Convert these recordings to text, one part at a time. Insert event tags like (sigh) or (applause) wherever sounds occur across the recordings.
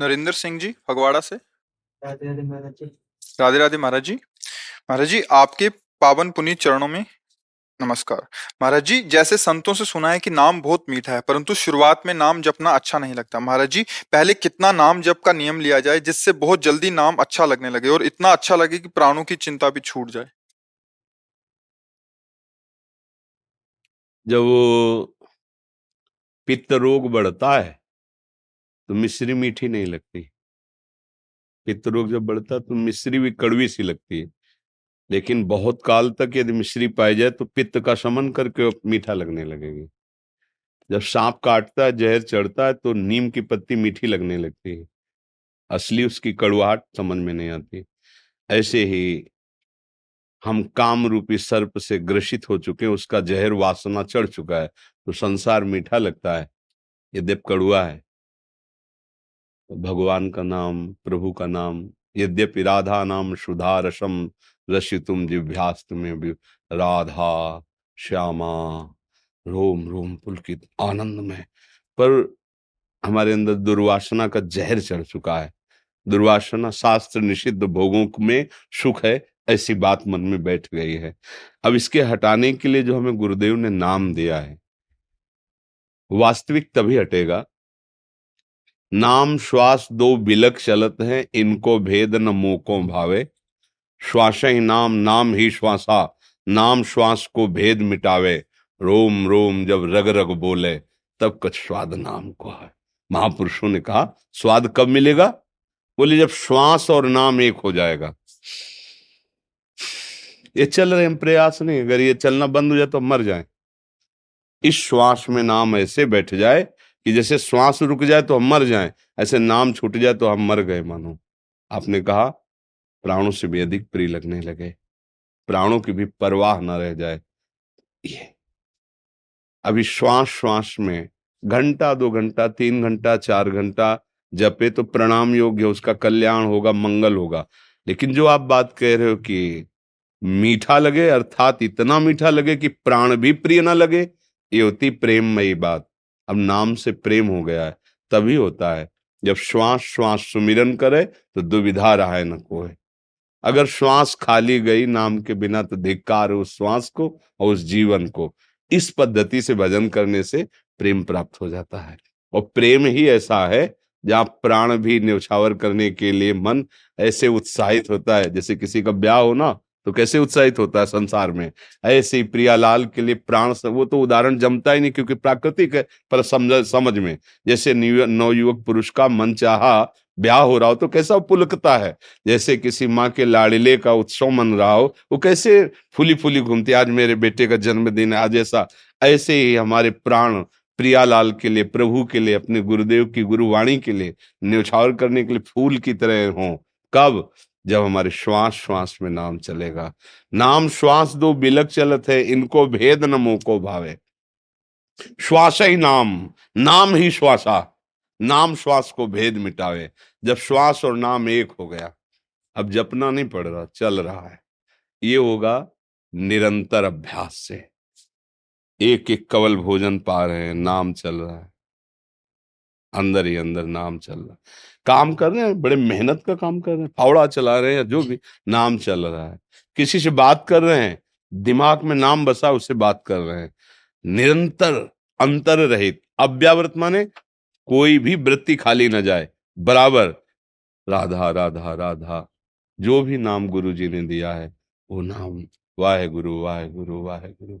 नरेंद्र सिंह जी फगवाड़ा से। राधे राधे महाराज जी। राधे राधे महाराज जी। महाराज जी आपके पावन पुनीत चरणों में नमस्कार। महाराज जी जैसे संतों से सुना है कि नाम बहुत मीठा है परंतु शुरुआत में नाम जपना अच्छा नहीं लगता। महाराज जी पहले कितना नाम जप का नियम लिया जाए जिससे बहुत जल्दी नाम अच्छा लगने लगे और इतना अच्छा लगे कि प्राणों की चिंता भी छूट जाए? जब वो पित्त रोग बढ़ता है तो मिश्री मीठी नहीं लगती। पित्त रोग जब बढ़ता तो मिश्री भी कड़वी सी लगती है। लेकिन बहुत काल तक यदि मिश्री पाई जाए तो पित्त का शमन करके मीठा लगने लगेगी। जब सांप काटता है जहर चढ़ता है तो नीम की पत्ती मीठी लगने लगती है। असली उसकी कड़वाहट समझ में नहीं आती। ऐसे ही हम काम रूपी सर्प से ग्रसित हो चुके हैं, उसका जहर वासना चढ़ चुका है तो संसार मीठा लगता है। यद्यप कड़ुआ है। भगवान का नाम, प्रभु का नाम, यद्यपि राधा नाम सुधा रसम रसितुम दिव्यास्त में राधा, श्यामा, रोम रोम पुलकित आनंद में पर हमारे अंदर दुर्वासना का जहर चढ़ चुका है। दुर्वासना शास्त्र निषिद्ध भोगों में सुख है, ऐसी बात मन में बैठ गई है। अब इसके हटाने के लिए जो हमें गुरुदेव ने नाम दिया है, वास्तविक तभी हटेगा नाम श्वास दो बिलक चलत हैं, इनको भेद न मोको भावे। श्वास ही नाम नाम ही श्वासा, नाम श्वास को भेद मिटावे। रोम रोम जब रग रग बोले, तब कुछ स्वाद नाम को है महापुरुषों ने कहा, स्वाद कब मिलेगा? बोले, जब श्वास और नाम एक हो जाएगा। ये चल रहे हैं प्रयास नहीं, अगर ये चलना बंद हो जाए तो मर जाए। इस श्वास में नाम ऐसे बैठ जाए कि जैसे श्वास रुक जाए तो हम मर जाए, ऐसे नाम छूट जाए तो हम मर गए मानो। आपने कहा, प्राणों से भी अधिक प्रिय लगने लगे। प्राणों की भी परवाह ना रह जाए। ये। अभी श्वास श्वास में घंटा, दो घंटा, तीन घंटा, चार घंटा जपे तो प्रणाम योग्य, उसका कल्याण होगा, मंगल होगा। लेकिन जो आप बात कह रहे हो कि मीठा लगे, अर्थात इतना मीठा लगे कि प्राण भी प्रिय ना लगे, ये होती प्रेममयी बात। अब नाम से प्रेम हो गया है, तभी होता है। जब श्वास श्वास सुमिरन करे तो दुविधा रहा है न कोई अगर श्वास खाली गई नाम के बिना तो धिक्कार उस श्वास को और उस जीवन को। इस पद्धति से भजन करने से प्रेम प्राप्त हो जाता है। और प्रेम ही ऐसा है, जहाँ प्राण भी न्यौछावर करने के लिए मन ऐसे उत्साहित होता है, जैसे किसी का ब्याह हो ना तो कैसे उत्साहित होता है संसार में? ऐसे ही प्रियालाल के लिए प्राण वो तो उदाहरण जमता ही नहीं क्योंकि प्राकृतिक है, पर समझ समझ में। जैसे नवयुवक पुरुष का मन चाहा ब्याह हो रहा हो तो कैसा पुलकता है? जैसे किसी माँ के लाड़िले का उत्सव मन रहा हो, वो कैसे फूली फूली घूमती आज मेरे बेटे का जन्मदिन है, आज ऐसा। ऐसे ही हमारे प्राण प्रियालाल के लिए, प्रभु के लिए, अपने गुरुदेव की गुरुवाणी के लिए, न्यौछावर करने के लिए फूल की तरह हो। कब? जब हमारे श्वास श्वास में नाम चलेगा। नाम श्वास दो बिलक चलत है, इनको भेद न मोह को भावे। श्वास ही नाम नाम ही श्वासा। नाम श्वास को भेद मिटावे। जब श्वास और नाम एक हो गया, अब जपना नहीं पड़ रहा, चल रहा है। ये होगा निरंतर अभ्यास से। एक एक कवल भोजन पा रहे हैं, नाम चल रहा है। अंदर ही अंदर नाम चल रहा है। काम कर रहे हैं बड़े मेहनत का काम कर रहे हैं फावड़ा चला रहे हैं जो भी नाम चल रहा है। किसी से बात कर रहे हैं दिमाग में नाम बसा उससे बात कर रहे हैं। निरंतर अंतर रहित अव्यावृत माने कोई भी वृत्ति खाली ना जाए। बराबर राधा राधा राधा जो भी नाम गुरु जी ने दिया है वो नाम वाहे गुरु वाहे गुरु वाहे गुरु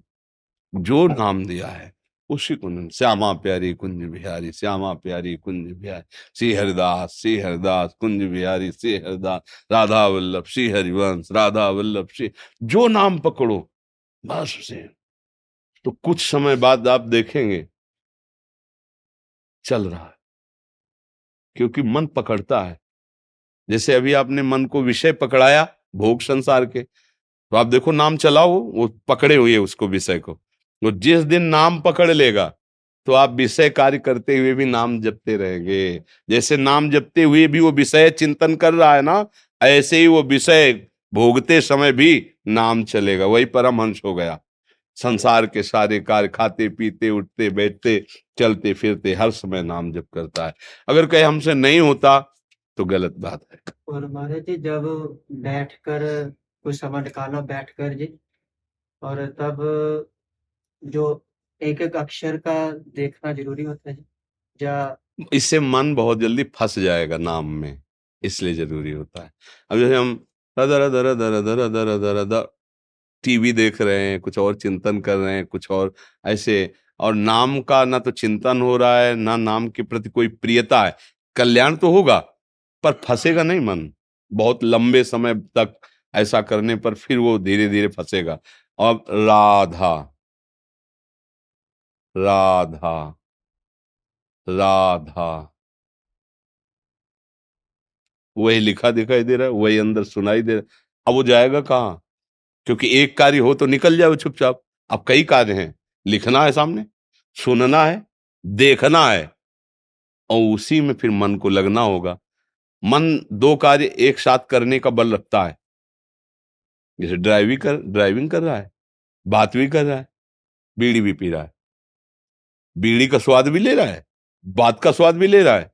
जो नाम दिया है उसी को श्यामा प्यारी कुंज बिहारी, श्यामा प्यारी कुंज बिहारी श्री हरिदास श्री हरिदास कुंज बिहारी श्री हरिदास राधा वल्लभ श्री हरिवंश राधा वल्लभ श्री जो नाम पकड़ो, बस उसे। तो कुछ समय बाद आप देखेंगे, चल रहा है। क्योंकि मन पकड़ता है। जैसे अभी आपने मन को विषय पकड़ाया, भोग संसार के तो आप देखो नाम चलाओ, वो पकड़े हुए उसको विषय को। तो जिस दिन नाम पकड़ लेगा तो आप विषय कार्य करते हुए भी नाम जपते रहेंगे। जैसे नाम जपते हुए भी वो विषय चिंतन कर रहा है ना, ऐसे ही वो विषय भोगते समय भी नाम चलेगा। वही परमहंस हो गया। संसार के सारे कार्य खाते, पीते, उठते, बैठते, चलते, फिरते, हर समय नाम जप करता है। अगर कहीं हमसे नहीं होता तो गलत बात है। और महाराज जी, जब बैठकर, कुछ समय निकाला, बैठकर जी, और तब जो एक एक अक्षर का देखना ज़रूरी होता है? या इससे मन बहुत जल्दी फंस जाएगा नाम में, इसलिए ज़रूरी होता है। अब जैसे हम दर दर दर दर दर दर दर टीवी देख रहे हैं, कुछ और चिंतन कर रहे हैं, कुछ और ऐसे, और नाम का ना तो चिंतन हो रहा है, ना नाम के प्रति कोई प्रियता है। कल्याण तो होगा, पर फंसेगा नहीं मन। बहुत लंबे समय तक ऐसा करने पर फिर वो धीरे धीरे फंसेगा। और राधा। राधा राधा। वही लिखा दिखाई दे रहा है, वही अंदर सुनाई दे रहा है। अब वो जाएगा कहाँ? क्योंकि एक कार्य हो तो निकल जाओ चुपचाप। अब कई कार्य हैं, लिखना है सामने, सुनना है, देखना है। और उसी में फिर मन को लगना होगा। मन दो कार्य एक साथ करने का बल रखता है। जैसे ड्राइविंग कर ड्राइविंग कर रहा है, बात भी कर रहा है, बीड़ी भी पी रहा है। बीड़ी का स्वाद भी ले रहा है, बात का स्वाद भी ले रहा है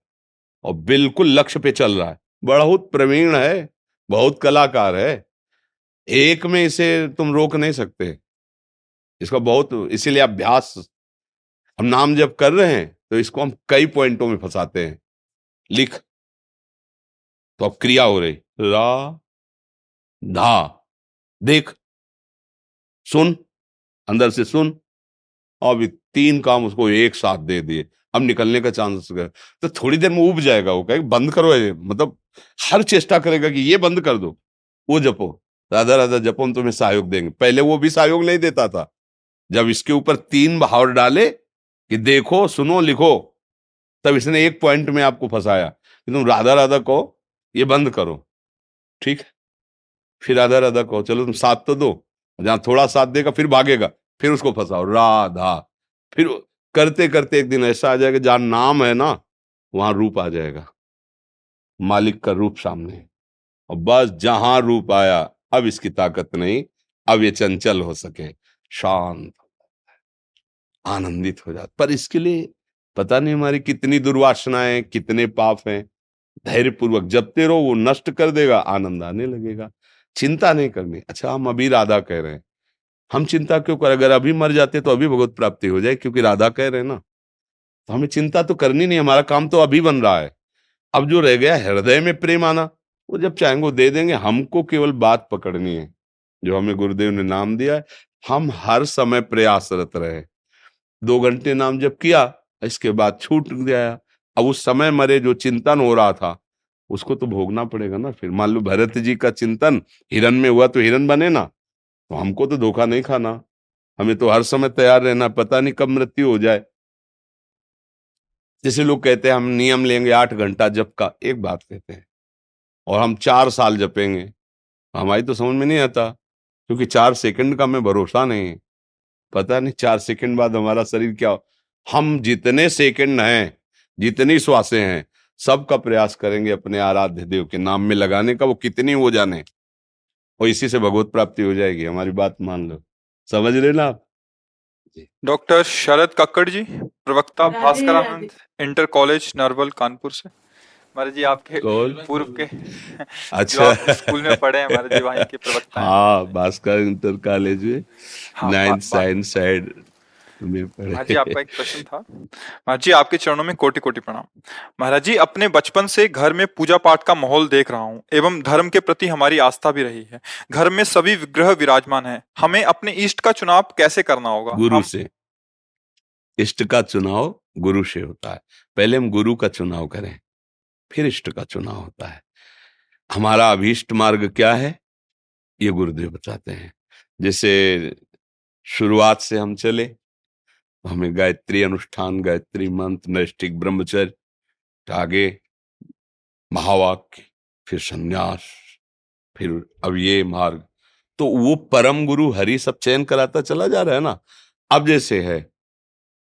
और बिल्कुल लक्ष्य पे चल रहा है। बहुत प्रवीण है, बहुत कलाकार है। एक में इसे तुम रोक नहीं सकते। इसका बहुत, इसीलिए अभ्यास, हम नाम जब कर रहे हैं तो इसको हम कई पॉइंटों में फंसाते हैं। लिख। तो अब क्रिया हो रही। रा, धा। देख। सुन। अंदर से सुन। अब तीन काम उसको एक साथ दे दिए। अब निकलने का चांस गया तो थोड़ी देर में उब जाएगा वो, कहे, बंद करो ये। मतलब हर चेष्टा करेगा कि ये बंद कर दो, वो जपो। राधा राधा जपम तुम्हें सहयोग देंगे। पहले वो भी सहयोग नहीं देता था। जब इसके ऊपर तीन भाव डाले कि देखो, सुनो, लिखो, तब इसने एक पॉइंट में आपको फंसाया कि तुम राधा राधा कहो, ये बंद करो। ठीक? है फिर राधा राधा कहो, चलो तुम साथ तो दो। जहाँ थोड़ा साथ देगा, फिर भागेगा। फिर उसको फंसाओ, राधा। फिर करते करते एक दिन ऐसा आ जाएगा, जहाँ नाम है ना, वहाँ रूप आ जाएगा। मालिक का रूप सामने और बस जहाँ रूप आया, अब इसकी ताकत नहीं, अब ये चंचल हो सके, शांत आनंदित हो जाता पर इसके लिए पता नहीं हमारी कितनी दुर्वासनाएँ कितने पाप हैं। धैर्य पूर्वक जपते रहो वो नष्ट कर देगा, आनंद आने लगेगा। चिंता नहीं करनी। अच्छा हम अभी राधा कह रहे हैं। हम चिंता क्यों कर? अगर अभी मर जाते तो अभी भगवत प्राप्ति हो जाए क्योंकि राधा कह रहे ना। तो हमें चिंता तो करनी नहीं, हमारा काम तो अभी बन रहा है। अब जो रह गया हृदय में प्रेम आना, वो जब चाहेंगे दे देंगे, हमको केवल बात पकड़नी है, जो हमें गुरुदेव ने नाम दिया है। हम हर समय प्रयासरत रहे। दो घंटे नाम जब किया, इसके बाद छूट गया। अब उस समय मरे जो चिंतन हो रहा था, उसको तो भोगना पड़ेगा ना। फिर मान लो भरत जी का चिंतन, हिरन में हुआ तो हिरन बने ना। तो हमको तो धोखा नहीं खाना। हमें तो हर समय तैयार रहना पता नहीं कब मृत्यु हो जाए। जैसे लोग कहते हैं, हम नियम लेंगे आठ घंटा जप का, एक बात कहते हैं। और हम चार साल जपेंगे। हमारी तो समझ में नहीं आता, क्योंकि चार सेकंड का हमें भरोसा नहीं पता नहीं चार सेकंड बाद हमारा शरीर क्या हो। हम जितने सेकंड हैं, जितनी श्वासें हैं, सबका प्रयास करेंगे अपने आराध्य देव के नाम में लगाने का, वो कितनी वो जाने। और इसी से भगवत प्राप्ति हो जाएगी हमारी बात मान लो। समझ रहे ना आप? डॉक्टर शरद कक्कड़ जी प्रवक्ता भास्कर इंटर कॉलेज नरवल कानपुर से। महाराज जी आपके पूर्व के (laughs) अच्छा। स्कूल में पढ़े हैं महाराज जी वहीं के प्रवक्ता हाँ। भास्कर इंटर कॉलेज में नाइन्थ साइंस साइड। महाराज जी आपका एक प्रश्न था। महाराज जी आपके चरणों में कोटि कोटि प्रणाम। महाराज जी अपने बचपन से घर में पूजा पाठ का माहौल देख रहा हूँ एवं धर्म के प्रति हमारी आस्था भी रही है। घर में सभी विग्रह विराजमान है। हमें अपने इष्ट का चुनाव कैसे करना होगा? गुरु से। इष्ट का चुनाव गुरु से होता है। पहले हम गुरु का चुनाव करें फिर इष्ट का चुनाव होता है। हमारा अभीष्ट मार्ग क्या है? ये गुरुदेव बताते हैं। जैसे शुरुआत से हम चले हमें गायत्री अनुष्ठान, गायत्री मंत्र नैष्टिक ब्रह्मचर्य आगे महावाक्य, फिर संन्यास, फिर अब ये मार्ग। तो वो परम गुरु हरि सब चयन कराता चला जा रहा है ना? अब जैसे है।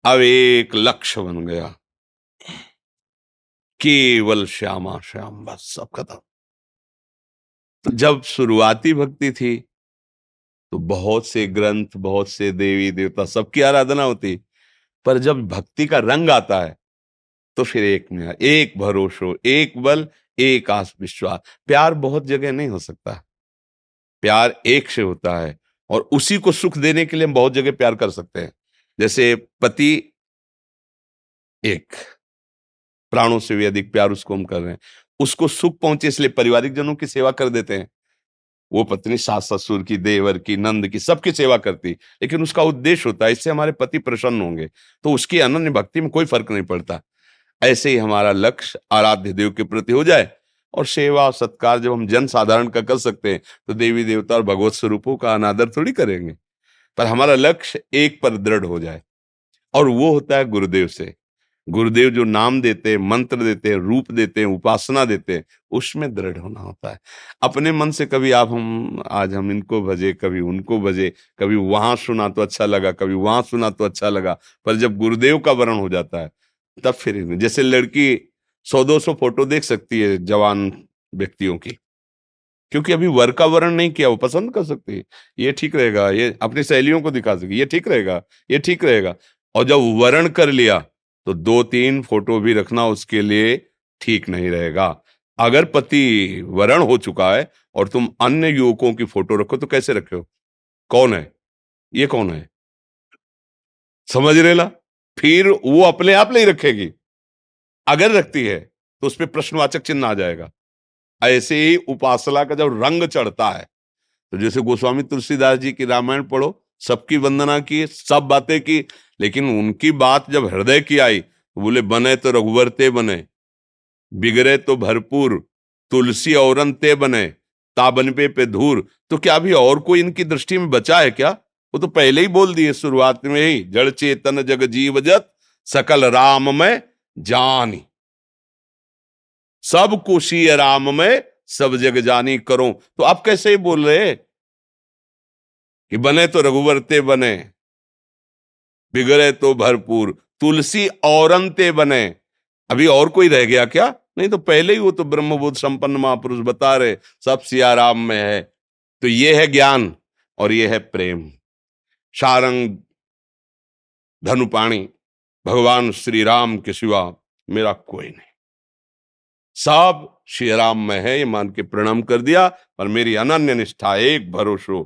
अब एक लक्ष्य बन गया। केवल श्यामा श्याम, बस सब खत्म। तो जब शुरुआती भक्ति थी तो बहुत से ग्रंथ, बहुत से देवी देवता, सबकी आराधना होती। पर जब भक्ति का रंग आता है तो फिर एक में एक भरोसो एक बल, एक आस विश्वास प्यार बहुत जगह नहीं हो सकता। प्यार एक से होता है और उसी को सुख देने के लिए हम बहुत जगह प्यार कर सकते हैं। जैसे पति एक, प्राणों से भी अधिक प्यार उसको हम कर रहे हैं। उसको सुख पहुँचे इसलिए पारिवारिक जनों की सेवा कर देते हैं। वो पत्नी सास ससुर की, देवर की, नंद की सबकी सेवा करती। लेकिन उसका उद्देश्य होता है, इससे हमारे पति प्रसन्न होंगे। तो उसकी अनन्य भक्ति में कोई फ़र्क नहीं पड़ता। ऐसे ही हमारा लक्ष्य आराध्य देव के प्रति हो जाए और सेवा सत्कार जब हम जन साधारण का कर सकते हैं तो देवी देवता और भगवत स्वरूपों का अनादर थोड़ी करेंगे। पर हमारा लक्ष्य एक पर दृढ़ हो जाए। और वो होता है गुरुदेव से। गुरुदेव जो नाम देते हैं, मंत्र देते हैं, रूप देते हैं, उपासना देते हैं, उसमें दृढ़ होना होता है। अपने मन से कभी आप हम, आज हम इनको भजे, कभी उनको भजे, कभी वहाँ सुना तो अच्छा लगा, कभी वहाँ सुना तो अच्छा लगा, पर जब गुरुदेव का वर्ण हो जाता है, तब फिर जैसे लड़की सौ दो सौ फ़ोटो देख सकती है जवान व्यक्तियों की, क्योंकि अभी वर का वर्ण नहीं किया, वो पसंद कर सकती है। ये ठीक रहेगा, ये अपनी सहेलियों को दिखा सके, ये ठीक रहेगा, ये ठीक रहेगा। और जब वर्ण कर लिया तो दो तीन फ़ोटो भी रखना उसके लिए ठीक नहीं रहेगा। अगर पति वरण हो चुका है और तुम अन्य युवकों की फ़ोटो रखो तो कैसे रखे हो? कौन है? ये कौन है? समझ रहे ला? फिर वो अपने आप नहीं रखेगी। अगर रखती है तो उस पर प्रश्नवाचक चिन्ह आ जाएगा। ऐसे ही उपासना का जब रंग चढ़ता है तो जैसे गोस्वामी तुलसीदास जी की रामायण पढ़ो सबकी वंदना की, सब बातें की, लेकिन उनकी बात जब हृदय की आई तो बोले, बने तो रघुवरते बने, बिगड़े तो भरपूर, तुलसी औरन ते बने, ताबन पे पे धूर। तो क्या अभी और कोई इनकी दृष्टि में बचा है क्या? वो तो पहले ही बोल दिए शुरुआत में ही, जड़ चेतन जग जीव जत, सकल राम में जानी। सब कुशी राम में, सब जग जानी करो। तो आप कैसे ही बोल रहे कि बने तो रघुवरते बने, बिगड़े तो भरपूर, तुलसी औरंते बने। अभी और कोई रह गया क्या? नहीं तो पहले ही वो तो ब्रह्मबोध संपन्न महापुरुष बता रहे, सब सियाराम में है। तो ये है ज्ञान और ये है प्रेम। सारंग धनुपाणी, भगवान श्री राम के सिवा मेरा कोई नहीं। सब श्री राम में है, ये मान के प्रणाम कर दिया, पर मेरी अनन्य निष्ठा, एक भरोसो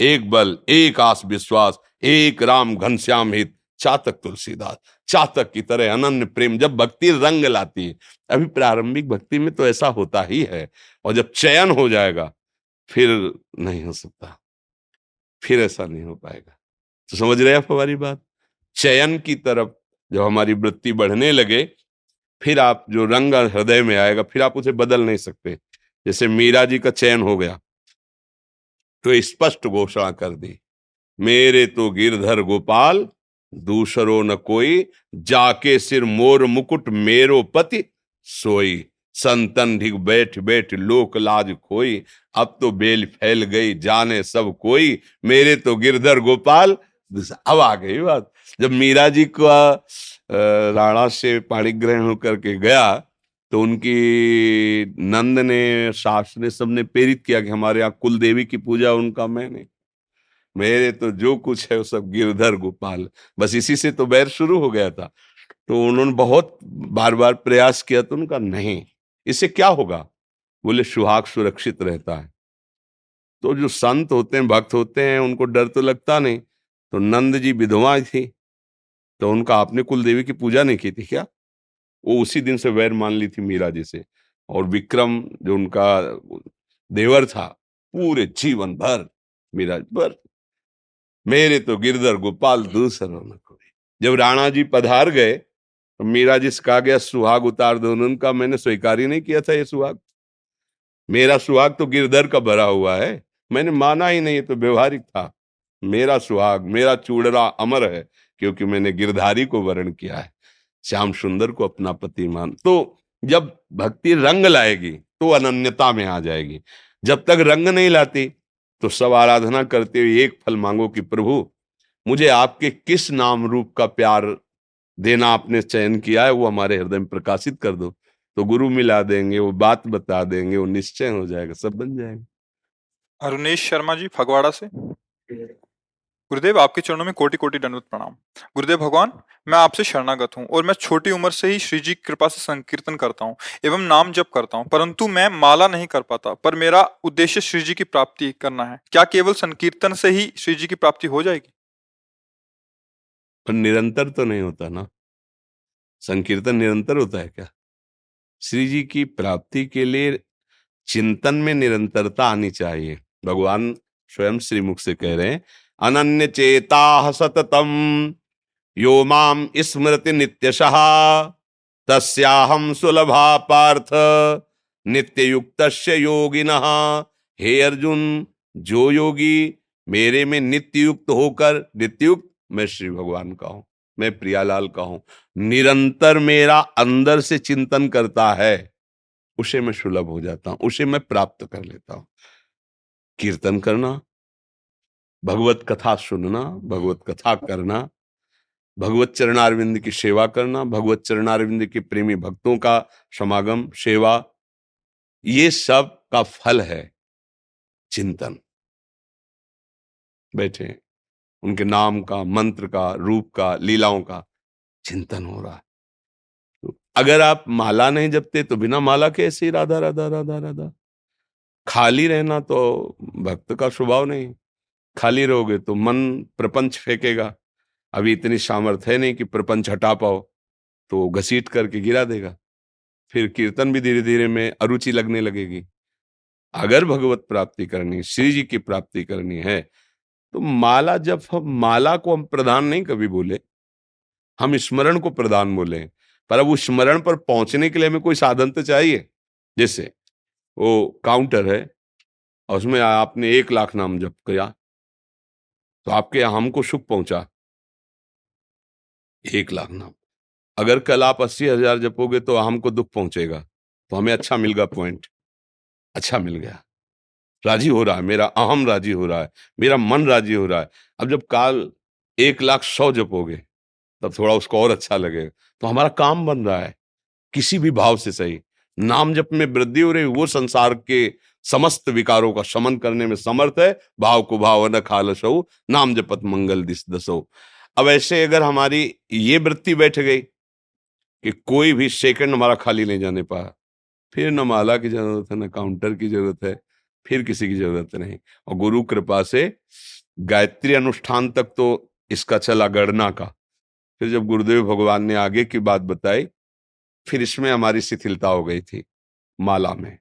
एक बल, एक आस विश्वास, एक राम घनश्याम हित। चातक तुलसीदास, चातक की तरह अनन्य प्रेम, जब भक्ति रंग लाती है। अभी प्रारंभिक भक्ति में तो ऐसा होता ही है, और जब चयन हो जाएगा, फिर नहीं हो सकता। फिर ऐसा नहीं हो पाएगा। तो समझ रहे आप हमारी बात? चयन की तरफ़ जब हमारी वृत्ति बढ़ने लगे, फिर आप जो रंग हृदय में आएगा, फिर आप उसे बदल नहीं सकते। जैसे मीरा जी का चयन हो गया तो स्पष्ट घोषणा कर दी। मेरे तो गिरधर गोपाल, दूसरो न कोई, जाके सिर मोर मुकुट मेरो पति, सोई, संतन ढिग बैठ बैठ लोक लाज खोई, अब तो बेल फैल गई, जाने सब कोई, मेरे तो गिरधर गोपाल। अब आ गई बात। जब मीरा जी का राणा से पाणी ग्रहण होकर के गया तो उनकी नंद ने, सास ने सबने प्रेरित किया कि हमारे यहाँ कुल देवी की पूजा उनका मैंने। मेरे तो जो कुछ है वो सब गिरधर गोपाल। बस इसी से तो बैर शुरू हो गया था। तो उन्होंने बहुत बार बार प्रयास किया तो उनका नहीं। इससे क्या होगा? बोले, सुहाग सुरक्षित रहता है। तो जो संत होते हैं, भक्त होते हैं, उनको डर तो लगता नहीं। तो नंद जी विधवा थी। तो उनका आपने कुल देवी की पूजा नहीं की थी क्या? वो उसी दिन से वैर मान ली थी मीरा जी से। और विक्रम जो उनका देवर था, पूरे जीवन भर मीरा भर मेरे तो गिरधर गोपाल दूसर न कोई। जब राणा जी पधार गए तो मीरा जी से कहा गया, सुहाग उतार दो उनका मैंने स्वीकार ही नहीं किया था ये सुहाग। मेरा सुहाग तो गिरधर का भरा हुआ है, मैंने माना ही नहीं तो व्यवहारिक था। मेरा सुहाग, मेरा चूड़रा अमर है, क्योंकि मैंने गिरधारी को वर्ण किया है। श्याम सुंदर को अपना पति मान तो जब भक्ति रंग लाएगी तो अनन्यता में आ जाएगी। जब तक रंग नहीं लाती तो सब आराधना करते हुए एक फल मांगो कि, प्रभु, मुझे आपके किस नाम रूप का प्यार देना आपने चयन किया है, वो हमारे हृदय में प्रकाशित कर दो। तो गुरु मिला देंगे, वो बात बता देंगे, वो निश्चय हो जाएगा, सब बन जाएगा। अरुणेश शर्मा जी, फगवाड़ा से? गुरुदेव, आपके चरणों में कोटि कोटि दंडवत प्रणाम। गुरुदेव भगवान, मैं आपसे शरणागत हूँ और मैं छोटी उम्र से ही श्री जी की कृपा से संकीर्तन करता हूँ एवं नाम जप करता हूँ, परंतु मैं माला नहीं कर पाता, पर मेरा उद्देश्य श्री जी की प्राप्ति करना है। क्या केवल संकीर्तन से ही श्री जी की प्राप्ति हो जाएगी? पर निरंतर तो नहीं होता ना। संकीर्तन निरंतर होता है क्या? श्री जी की प्राप्ति के लिए चिंतन में निरंतरता आनी चाहिए। भगवान स्वयं श्रीमुख से कह रहे हैं अनन्य चेता सततम। यो माम स्मृति नित्यशः। सुलभा पार्थ। नित्य युक्त योगिन। हे अर्जुन, जो योगी, मेरे में नित्य युक्त होकर नित्युक्त मैं श्री भगवान का हूँ, मैं प्रियालाल का हूँ। निरंतर मेरा अंदर से चिंतन करता है, उसे मैं सुलभ हो जाता हूँ, उसे मैं प्राप्त कर लेता हूँ। कीर्तन करना भगवत कथा सुनना, भगवत कथा करना, भगवत चरणारविंद की सेवा करना, भगवत चरणारविंद के प्रेमी भक्तों का समागम, सेवा, ये सब का फल है चिंतन। बैठे उनके नाम का, मंत्र का, रूप का, लीलाओं का चिंतन हो रहा है। तो अगर आप माला नहीं जपते तो बिना माला के ऐसे ही राधा राधा राधा राधा। खाली रहना तो भक्त का स्वभाव नहीं। खाली रहोगे तो मन प्रपंच फेंकेगा। अभी इतनी सामर्थ्य है नहीं कि प्रपंच हटा पाओ तो घसीट करके गिरा देगा। फिर कीर्तन भी धीरे धीरे में अरुचि लगने लगेगी। अगर भगवत प्राप्ति करनी, श्री जी की प्राप्ति करनी है तो माला जब हम, माला को हम प्रधान नहीं कभी बोले, हम स्मरण को प्रधान बोले पर अब उस स्मरण पर पहुँचने के लिए हमें कोई साधन तो चाहिए। जैसे वो काउंटर है, और उसमें आपने एक लाख नाम जप किया तो आपके यहाँ हमको सुख पहुँचा। एक लाख नाम अगर कल आप अस्सी हज़ार जपोगे तो हमको दुख पहुंचेगा। तो हमें अच्छा मिल गया पॉइंट। अच्छा मिल गया। राज़ी हो रहा है। मेरा अहम राज़ी हो रहा है। मेरा मन राज़ी हो रहा है। अब जब काल एक लाख सौ जपोगे, तब थोड़ा उसको और अच्छा लगेगा। तो हमारा काम बन रहा है। किसी भी भाव से सही। नाम जप में वृद्धि हो रही, वो संसार के समस्त विकारों का शमन करने में समर्थ है। भाव को भाव न खालसो, नाम जपत मंगल दिस दसो। अब ऐसे अगर हमारी ये वृत्ति बैठ गई कि कोई भी सेकंड हमारा खाली नहीं जाने पाया फिर न माला की ज़रूरत है, न काउंटर की ज़रूरत है, फिर किसी की ज़रूरत नहीं। और गुरु कृपा से गायत्री अनुष्ठान तक तो इसका चला गणना का। फिर जब गुरुदेव भगवान ने आगे की बात बताई, फिर इसमें हमारी शिथिलता हो गई थी, माला में।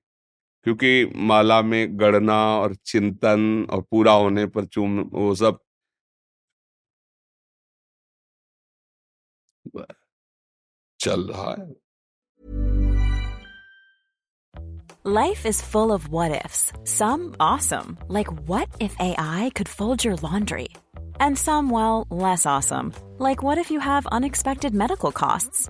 क्योंकि माला में गणना और चिंतन और पूरा होने पर चूम वो सब चल रहा है Life is full of what ifs. Some awesome, like what if AI could fold your laundry? And some, well, less awesome. Like what if you have unexpected medical costs?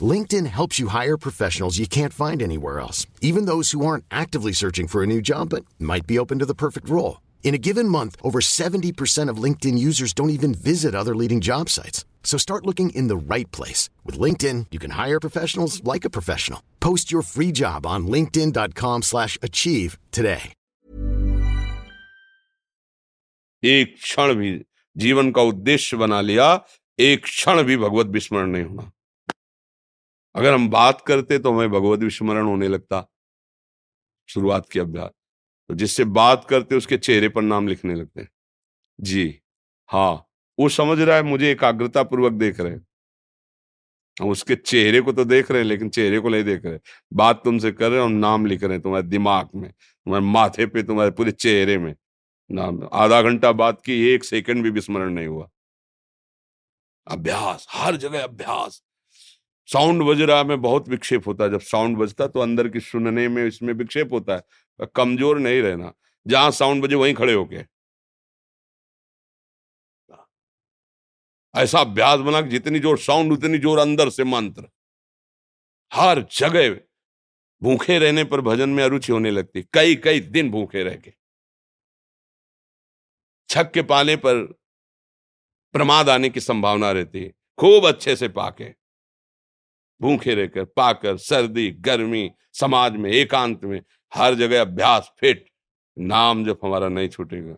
LinkedIn helps you hire professionals you can't find anywhere else, even those who aren't actively searching for a new job but might be open to the perfect role. In a given month, over 70% of LinkedIn users don't even visit other leading job sites. So start looking in the right place. With LinkedIn, you can hire professionals like a professional. Post your free job on linkedin.com slash achieve today. एक क्षण भी जीवन का उद्देश्य बना लिया एक क्षण भी भगवत विस्मरण नहीं होना अगर हम बात करते तो हमें भगवत विस्मरण होने लगता। शुरुआत की अभ्यास। तो जिससे बात करते उसके चेहरे पर नाम लिखने लगते। हैं जी हाँ वो समझ रहा है, मुझे एकाग्रता पूर्वक देख रहे हैं। हम उसके चेहरे को तो देख रहे हैं, लेकिन चेहरे को नहीं देख रहे बात तुमसे कर रहे हैं, हम नाम लिख रहे हैं तुम्हारे दिमाग में, तुम्हारे माथे पे, तुम्हारे पूरे चेहरे में। नाम, आधा घंटा बात की, एक सेकंड भी विस्मरण नहीं हुआ। अभ्यास, हर जगह अभ्यास। साउंड बज रहा में बहुत विक्षेप होता है। जब साउंड बजता तो अंदर की सुनने में इसमें विक्षेप होता है। कमज़ोर नहीं रहना। जहाँ साउंड बजे वहीं खड़े होके। ऐसा अभ्यास बना कि जितनी ज़ोर साउंड, उतनी ज़ोर अंदर से मंत्र। हर जगह भूखे रहने पर भजन में अरुचि होने लगती। कई कई दिन भूखे रह के। छक के पाने पर प्रमाद आने की संभावना रहती। है खूब अच्छे से पाके। भूखे रहकर, पाकर, सर्दी, गर्मी, समाज में, एकांत में, हर जगह अभ्यास, फिट, नाम जब हमारा नहीं छूटेगा।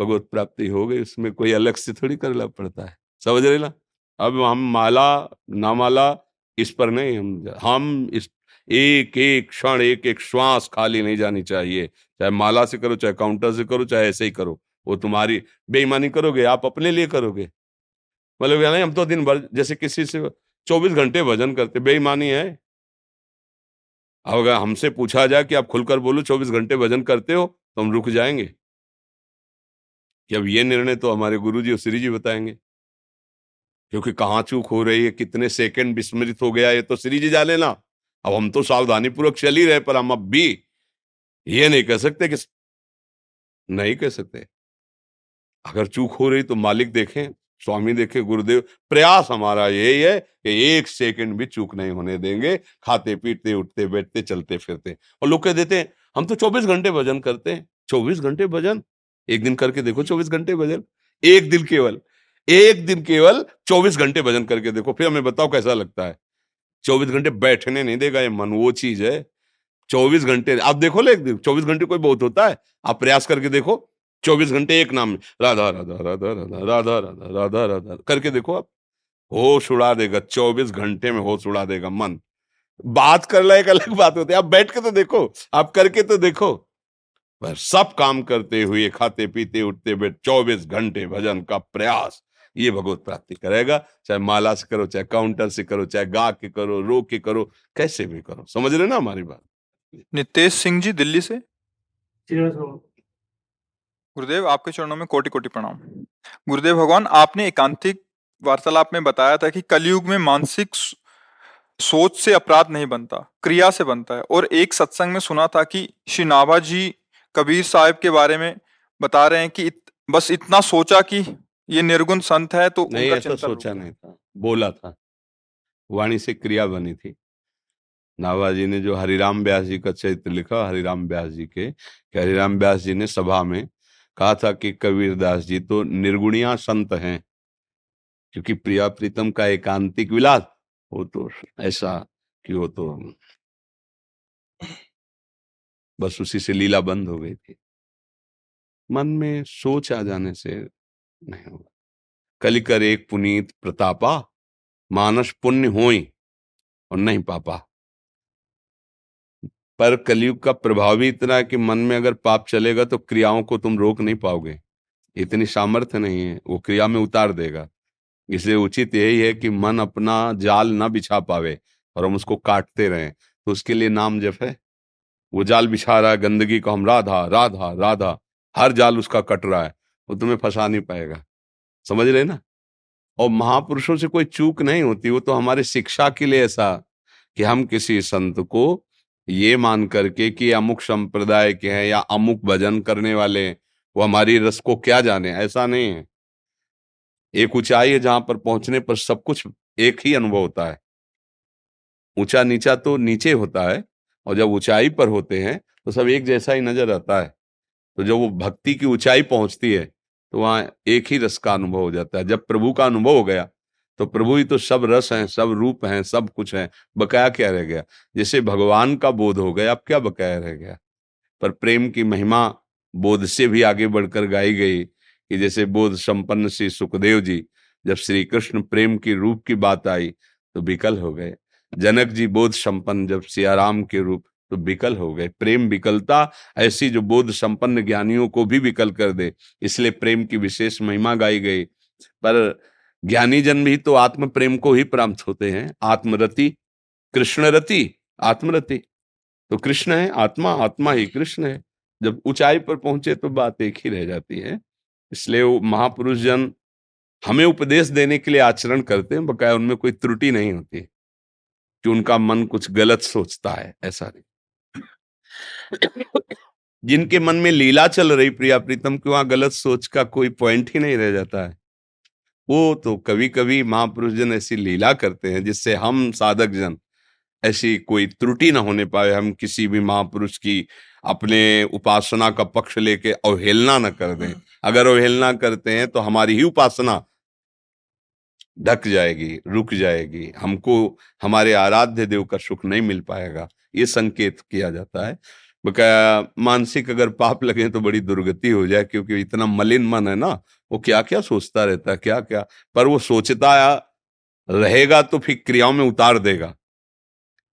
भगवत प्राप्ति हो गई, उसमें कोई अलग से थोड़ी करना पड़ता है। समझ रहे ना? अब हम माला, नामाला, इस पर नहीं, हम हम इस, एक एक क्षण, एक एक श्वास खाली नहीं जानी चाहिए। चाहे माला से करो, चाहे काउंटर से करो, चाहे ऐसे ही करो। वो तुम्हारी बेईमानी करोगे, आप अपने लिए करोगे। मतलब नहीं हम तो दिन भर, जैसे किसी से चौबीस घंटे भजन करते, बेईमानी है। अब अगर हमसे पूछा जाए कि आप खुलकर बोलो, चौबीस घंटे भजन करते हो तो हम रुक जाएँगे। कि अब ये निर्णय तो हमारे गुरु जी और श्री जी बताएँगे। क्योंकि कहाँ चूक हो रही है, कितने सेकंड विस्मृत हो गया, ये तो श्री जी जाने ना अब हम तो सावधानी पूर्वक चल ही रहे पर हम अब भी ये नहीं कह सकते कि नहीं कह सकते। अगर चूक हो रही तो मालिक देखें। स्वामी देखे गुरुदेव, प्रयास हमारा यही है कि एक सेकंड भी चूक नहीं होने देंगे। खाते, पीते, उठते, बैठते, चलते, फिरते और लोग कह देते हैं, हम तो 24 घंटे भजन करते हैं। 24 घंटे भजन? एक दिन करके देखो 24 घंटे भजन। एक दिन केवल, एक दिन केवल 24 घंटे भजन करके देखो, फिर हमें बताओ कैसा लगता है? 24 घंटे बैठने नहीं देगा, ये मन, वो चीज़ है। 24 घंटे, आप देखो ले एक दिन, चौबीस घंटे कोई बहुत होता है, आप प्रयास करके देखो। चौबीस घंटे एक नाम में। राधा राधा राधा राधा राधा राधा राधा राधा करके देखो आप। होश उड़ा देगा चौबीस घंटे में होश उड़ा देगा मन। बात करना एक अलग बात होती है। आप बैठ के तो देखो आप करके तो देखो। पर सब काम करते हुए खाते पीते उठते बैठ चौबीस घंटे भजन का प्रयास ये भगवत प्राप्ति करेगा। चाहे माला से करो चाहे काउंटर से करो चाहे गा के करो रो के करो कैसे भी करो। समझ रहे ना हमारी बात? नितेश सिंह जी दिल्ली से? गुरुदेव आपके चरणों में कोटि कोटि प्रणाम। गुरुदेव भगवान आपने एकांतिक वार्तालाप में बताया था कि कलयुग में मानसिक सोच से अपराध नहीं बनता क्रिया से बनता है। और एक सत्संग में सुना था कि श्री नाभा जी कबीर साहब के बारे में बता रहे हैं कि इत, बस इतना सोचा कि ये निर्गुण संत है तो नहीं ऐसा सोचा नहीं था। बोला था। वाणी से क्रिया बनी थी। नाभाजी ने जो हरिराम व्यास जी का चरित्र लिखा हरिराम व्यास जी के कि हरिराम व्यास जी ने सभा में कहा था कि कबीरदास जी तो निर्गुणिया संत हैं, क्योंकि प्रिया प्रीतम का एकांतिक विलास वो तो ऐसा कि वो तो बस उसी से लीला बंद हो गई थी। मन में सोच आ जाने से नहीं होगा। कलिकर एक पुनीत प्रतापा, मानस पुण्य होई और नहीं पापा। पर कलयुग का प्रभाव भी इतना है कि मन में अगर पाप चलेगा तो क्रियाओं को तुम रोक नहीं पाओगे। इतनी सामर्थ्य नहीं है, वो क्रिया में उतार देगा। इसलिए उचित यही है कि मन अपना जाल ना बिछा पावे और हम उसको काटते रहें। तो उसके लिए नाम जप है। वो जाल बिछा रहा है गंदगी को, हम राधा राधा राधा, हर जाल उसका कट रहा है, वो तुम्हें फंसा नहीं पाएगा। समझ रहे ना? और महापुरुषों से कोई चूक नहीं होती, वो तो हमारे शिक्षा के लिए ऐसा कि हम किसी संत को ये मान करके कि अमुक संप्रदाय के हैं या अमुक भजन करने वाले वो हमारी रस को क्या जाने? ऐसा नहीं है। एक ऊंचाई है जहाँ पर पहुँचने पर सब कुछ एक ही अनुभव होता है। ऊँचा नीचा तो नीचे होता है और जब ऊंचाई पर होते हैं तो सब एक जैसा ही नज़र आता है। तो जब वो भक्ति की ऊंचाई पहुँचती है तो वहाँ एक ही रस का अनुभव हो जाता है। जब प्रभु का अनुभव हो गया तो प्रभु ही तो सब रस हैं, सब रूप हैं, सब कुछ है। बकाया क्या रह गया? जैसे भगवान का बोध हो गया, अब क्या बकाया रह गया? पर प्रेम की महिमा बोध से भी आगे बढ़कर गाई गई कि जैसे बोध संपन्न श्री सुखदेव जी, जब श्री कृष्ण प्रेम की रूप की बात आई तो विकल हो गए। जनक जी बोध संपन्न, जब सियाराम के रूप तो विकल हो गए। प्रेम विकलता ऐसी जो बोध संपन्न ज्ञानियों को भी विकल कर दे, इसलिए प्रेम की विशेष महिमा गाई गई। पर ज्ञानी जन भी तो आत्म प्रेम को ही प्राप्त होते हैं। आत्मरति कृष्ण रति आत्मरति। तो कृष्ण है, आत्मा आत्मा ही कृष्ण है। जब ऊंचाई पर पहुँचे तो बात एक ही रह जाती है। इसलिए वो महापुरुष जन हमें उपदेश देने के लिए आचरण करते हैं बकाया उनमें कोई त्रुटि नहीं होती। कि उनका मन कुछ गलत सोचता है, ऐसा नहीं। जिनके मन में लीला चल रही, प्रिया प्रीतम, की वहाँ गलत सोच का कोई पॉइंट ही नहीं रह जाता है। वो तो कभी कभी महापुरुष जन ऐसी लीला करते हैं जिससे हम साधक जन ऐसी कोई त्रुटि ना होने पाए हम किसी भी महापुरुष की अपने उपासना का पक्ष लेके अवहेलना न कर दें। अगर अवहेलना करते हैं तो हमारी ही उपासना ढक जाएगी रुक जाएगी। हमको हमारे आराध्य देव का सुख नहीं मिल पाएगा। ये संकेत किया जाता है। मानसिक अगर पाप लगे तो बड़ी दुर्गति हो जाए क्योंकि इतना मलिन मन है ना वो क्या क्या सोचता रहता है क्या क्या पर वो सोचता रहेगा तो फिर क्रियाओं में उतार देगा।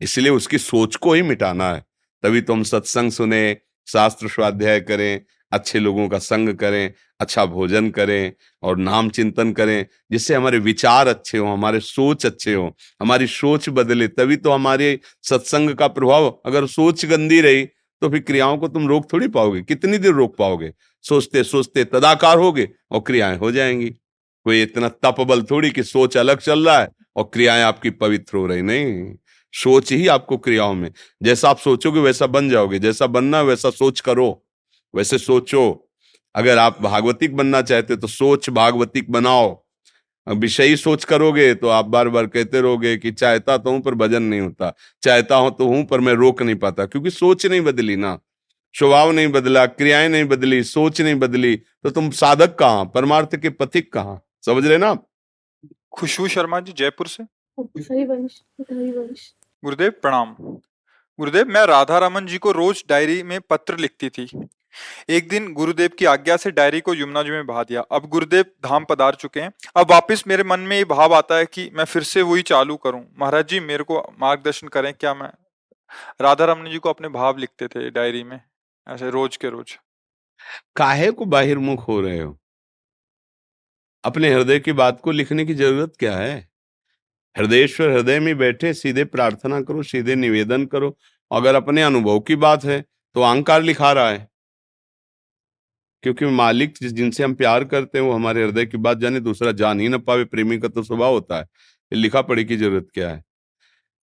इसलिए उसकी सोच को ही मिटाना है। तभी तो हम सत्संग सुने, शास्त्र स्वाध्याय करें, अच्छे लोगों का संग करें अच्छा भोजन करें और नाम चिंतन करें, जिससे हमारे विचार अच्छे हों, हमारे सोच अच्छे हों, हमारी सोच बदले। तभी तो हमारे सत्संग का प्रभाव, अगर सोच गंदी रही तो फिर क्रियाओं को तुम रोक थोड़ी पाओगे। कितनी देर रोक पाओगे? सोचते सोचते तदाकार होगे और क्रियाएँ हो जाएँगी। कोई इतना तप बल थोड़ी कि सोच अलग चल रहा है और क्रियाएँ आपकी पवित्र हो रही नहीं। सोच ही आपको क्रियाओं में। जैसा आप सोचोगे वैसा बन जाओगे। जैसा बनना वैसा सोच करो। वैसे सोचो। अगर आप भागवतिक बनना चाहते तो सोच भागवतिक बनाओ। विषयी सोच करोगे तो आप बार बार कहते रहोगे कि चाहता तो हूँ पर भजन नहीं होता। चाहता हूँ तो हूँ पर मैं रोक नहीं पाता क्योंकि सोच नहीं बदली ना। स्वभाव नहीं बदला क्रियाएँ नहीं बदली सोच नहीं बदली तो तुम साधक कहाँ? परमार्थ के पथिक कहाँ? समझ रहे ना खुशबू शर्मा जी जयपुर से? गुरुदेव प्रणाम। गुरुदेव मैं राधा रमन जी को रोज डायरी में पत्र लिखती थी। एक दिन गुरुदेव की आज्ञा से डायरी को यमुना जी में बहा दिया। अब गुरुदेव धाम पधार चुके हैं। अब वापस मेरे मन में ये भाव आता है कि मैं फिर से वही चालू करूँ। महाराज जी मेरे को मार्गदर्शन करें क्या मैं राधा रमन जी को अपने भाव लिखते थे डायरी में? ऐसे रोज के रोज। काहे को बाहिर्मुख हो रहे हो? अपने हृदय की बात को लिखने की ज़रूरत क्या है? हृदयश्वर हृदय में बैठे सीधे प्रार्थना करो, सीधे निवेदन करो। अगर अपने अनुभव की बात है तो अहंकार लिखा रहा है। क्योंकि मालिक जिनसे हम प्यार करते हैं, वो हमारे हृदय की बात जाने, दूसरा जान ही ना पावे। प्रेमी का तो स्वभाव होता है। लिखा पढ़ी की ज़रूरत क्या है?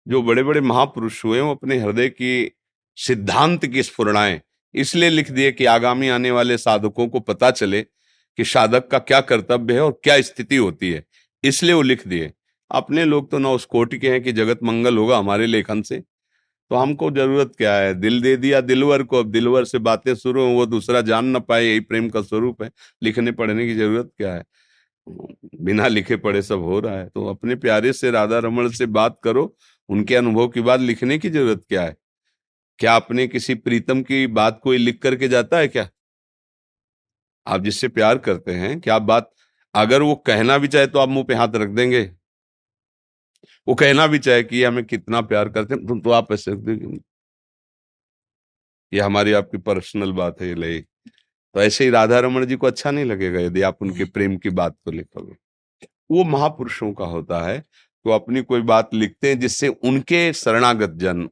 जो बड़े बड़े महापुरुष हुए वो अपने हृदय की सिद्धांत की स्फुरणाएँ इसलिए लिख दिए कि आगामी आने वाले साधकों को पता चले कि साधक का क्या कर्तव्य है और क्या स्थिति होती है। इसलिए वो लिख दिए। अपने लोग तो ना उस कोटि के हैं कि जगत मंगल होगा हमारे लेखन से। तो हमको ज़रूरत क्या है? दिल दे दिया दिलवर को, अब दिलवर से बातें शुरू हो, वो दूसरा जान ना पाए, यही प्रेम का स्वरूप है। लिखने पढ़ने की ज़रूरत क्या है? बिना लिखे पढ़े सब हो रहा है। तो अपने प्यारे से राधा रमन से बात करो, उनके अनुभव की बात लिखने की ज़रूरत क्या है? क्या अपने किसी प्रीतम की बात कोई लिख करके जाता है क्या? आप जिससे प्यार करते हैं क्या बात अगर वो कहना भी चाहे तो आप मुँह पे हाथ रख देंगे? वो कहना भी चाहे कि हमें कितना प्यार करते हैं तो, तो आप ऐसे रख देंगे। ये हमारी आपकी पर्सनल बात है ये ले तो ऐसे ही राधा रमन जी को अच्छा नहीं लगेगा यदि आप उनके प्रेम की बात को लिखोगे। वो महापुरुषों का होता है तो अपनी कोई बात लिखते हैं जिससे उनके शरणागत जन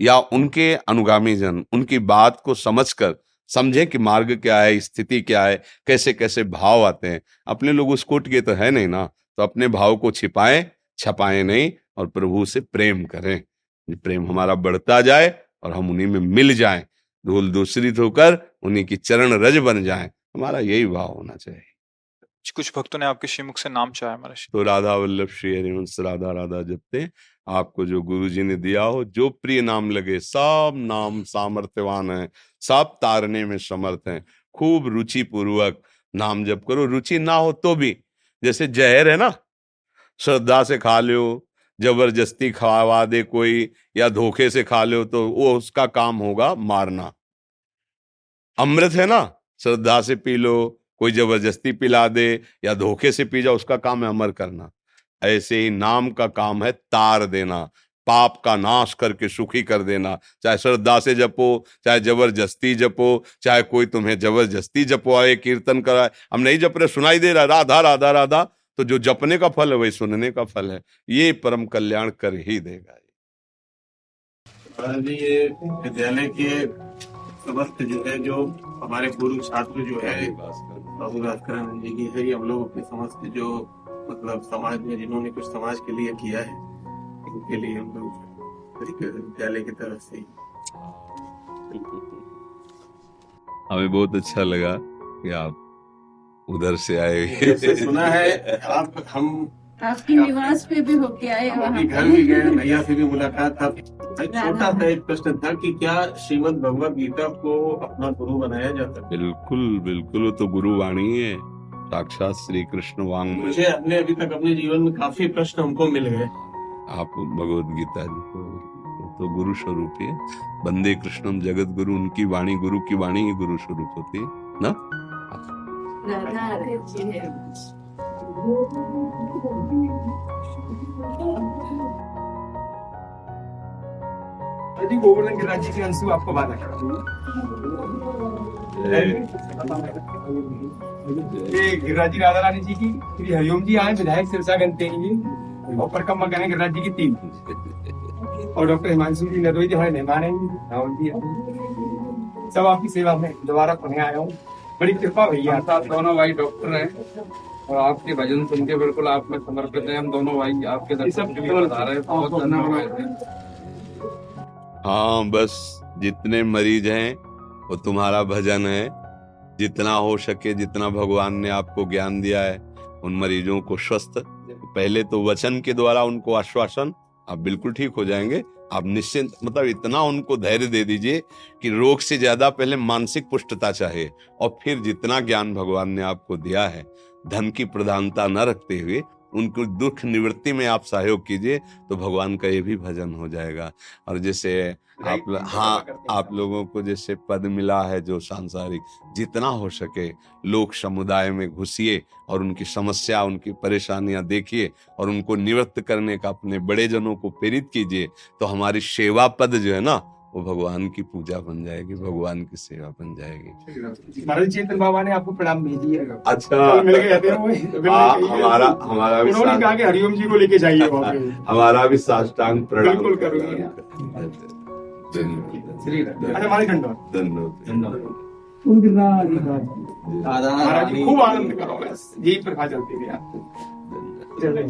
या उनके अनुगामी जन, उनकी बात को समझकर समझें कि मार्ग क्या है, स्थिति क्या है, कैसे कैसे भाव आते हैं। अपने लोग उस कोट के तो है नहीं ना तो अपने भाव को छिपाएँ, छपाएँ नहीं और प्रभु से प्रेम करें। प्रेम हमारा बढ़ता जाए और हम उन्हीं में मिल जाएँ। धूल दूसरित होकर उन्हीं की चरण रज बन जाएँ। हमारा यही भाव होना चाहिए। कुछ भक्तों ने आपके श्रीमुख से नाम चाहा महाराज तो राधा वल्लभ, श्री हरिवंश, राधा राधा जपते आपको जो गुरु जी ने दिया हो, जो प्रिय नाम लगे, सब नाम सामर्थ्यवान है, सब तारने में समर्थ हैं। खूब रुचि पूर्वक नाम जप करो, रुचि ना हो तो भी। जैसे जहर है ना, श्रद्धा से खा लो, ज़बरदस्ती खावा दे कोई, या धोखे से खा लो तो वो उसका काम होगा मारना। अमृत है ना, श्रद्धा से पी लो कोई ज़बरदस्ती पिला दे या धोखे से पी जाओ उसका काम है अमर करना। ऐसे ही नाम का काम है तार देना, पाप का नाश करके सुखी कर देना। चाहे श्रद्धा से जपो, चाहे ज़बरदस्ती जपो, चाहे कोई तुम्हें ज़बरदस्ती जपवाए, कीर्तन कराए। हम नहीं जप रहे, सुनाई दे रहा राधा राधा राधा। तो जो जपने का फल है, वही सुनने का फल है। ये परम कल्याण कर ही देगा ये विद्यालय के समस्त जो है जो हमारे पूर्व छात्र जो है बाबू भास्कर जी की है हम लोग अपने समस्त जो मतलब समाज में जिन्होंने कुछ समाज के लिए किया है उनके लिए हम लोग विद्यालय की तरफ़ से। हमें बहुत अच्छा लगा कि आप उधर से आए सुना है आप हम आपकी निवास पे भी होके आए वहाँ घर भी गए भैया से भी मुलाकात था। छोटा सा एक प्रश्न था कि क्या श्रीमद भगवत गीता को अपना गुरु बनाया जाता है? बिल्कुल बिल्कुल तो गुरु वाणी है। साक्षात श्री कृष्ण वांग। मुझे अपने अभी तक अपने जीवन में काफ़ी प्रश्न हमको मिल गए। आप भगवत गीता जी को तो गुरु स्वरूप है बंदे कृष्णम जगत गुरु उनकी वाणी गुरु की वाणी ही गुरु स्वरूप होती है ना? यदि गोवर्धन गिरिराज जी के अंशु आपको बात गिरिराज जी राधा रानी जी की श्री हरिओम जी आए विधायक सिरसा गणतेनी जी और गिरिराज जी की तीन और डॉक्टर हिमांशु जी नदोई जी हमारे मेहमान हैं राहुल जी। सब आपकी सेवा में दोबारा पढ़ने आया हूँ। बड़ी कृपा भैया। साथ दोनों भाई डॉक्टर हैं। और आपके भजन सुन के बिल्कुल आप में समर्पित है हम दोनों भाई आपके दर्शन के लिए बता रहे बहुत धन्यवाद। हाँ बस जितने मरीज़ हैं वो तुम्हारा भजन है। जितना हो सके जितना भगवान ने आपको ज्ञान दिया है उन मरीजों को स्वस्थ। पहले तो वचन के द्वारा उनको आश्वासन आप बिल्कुल ठीक हो जाएँगे। आप निश्चिंत मतलब इतना उनको धैर्य दे दीजिए कि रोग से ज़्यादा पहले मानसिक पुष्टता चाहिए और फिर जितना ज्ञान भगवान ने आपको दिया है, धन की प्रधानता न रखते हुए उनको दुख निवृत्ति में आप सहयोग कीजिए तो भगवान का ये भी भजन हो जाएगा। और जैसे आप हाँ आप लोगों को जैसे पद मिला है जो सांसारिक जितना हो सके लोक समुदाय में घुसिए और उनकी समस्या उनकी परेशानियाँ देखिए और उनको निवृत्त करने का अपने बड़े जनों को प्रेरित कीजिए तो हमारी सेवा पद जो है ना वो भगवान की पूजा बन जाएगी भगवान की सेवा बन जाएगी। महाराज चेतन बाबा ने आपको प्रणाम भेज दिया अच्छा। मिल गए वो हमारा हमारा भी उन्होंने कहा कि हरिओम जी को लेके जाइए हमारा भी साष्टांग प्रणाम बिल्कुल करूँगी। अच्छा महाराज खूब आनंद करो। बस यही प्रभा चलती है। चले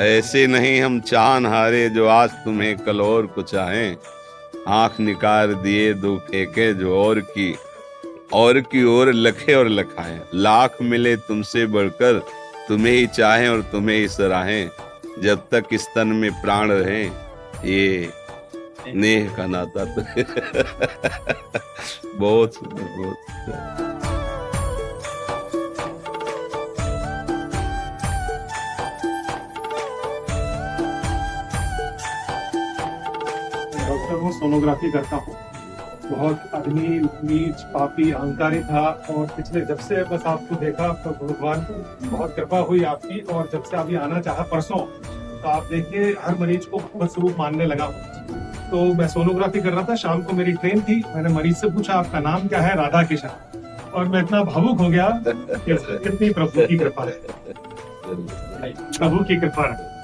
ऐसे नहीं हम चान हारे जो आज तुम्हें कल और कुछ आए। आँख निकार दिए दो फेंके जो और की और की ओर लखे और लखाएँ। लाख मिले तुमसे बढ़कर, तुम्हें ही चाहे और तुम्हें ही सराहें। जब तक इस तन में प्राण रहे, ये नेह का नाता तो (laughs) बहुत सुंदर बहुत सुंदर। हूँ सोनोग्राफी करता हूँ। बहुत आदमी नीच पापी अहंकारी था और पिछले जब से बस आपको देखा तो भगवान बहुत कृपा हुई आपकी और जब से अभी आना चाहा परसों तो आप देखिए हर मरीज़ को भगवत स्वरूप मानने लगा तो मैं सोनोग्राफी कर रहा था शाम को मेरी ट्रेन थी मैंने मरीज़ से पूछा आपका नाम क्या है? राधा किशन। और मैं इतना भावुक हो गया कि (laughs) कितनी प्रभु की कृपा है (laughs) प्रभु की कृपा है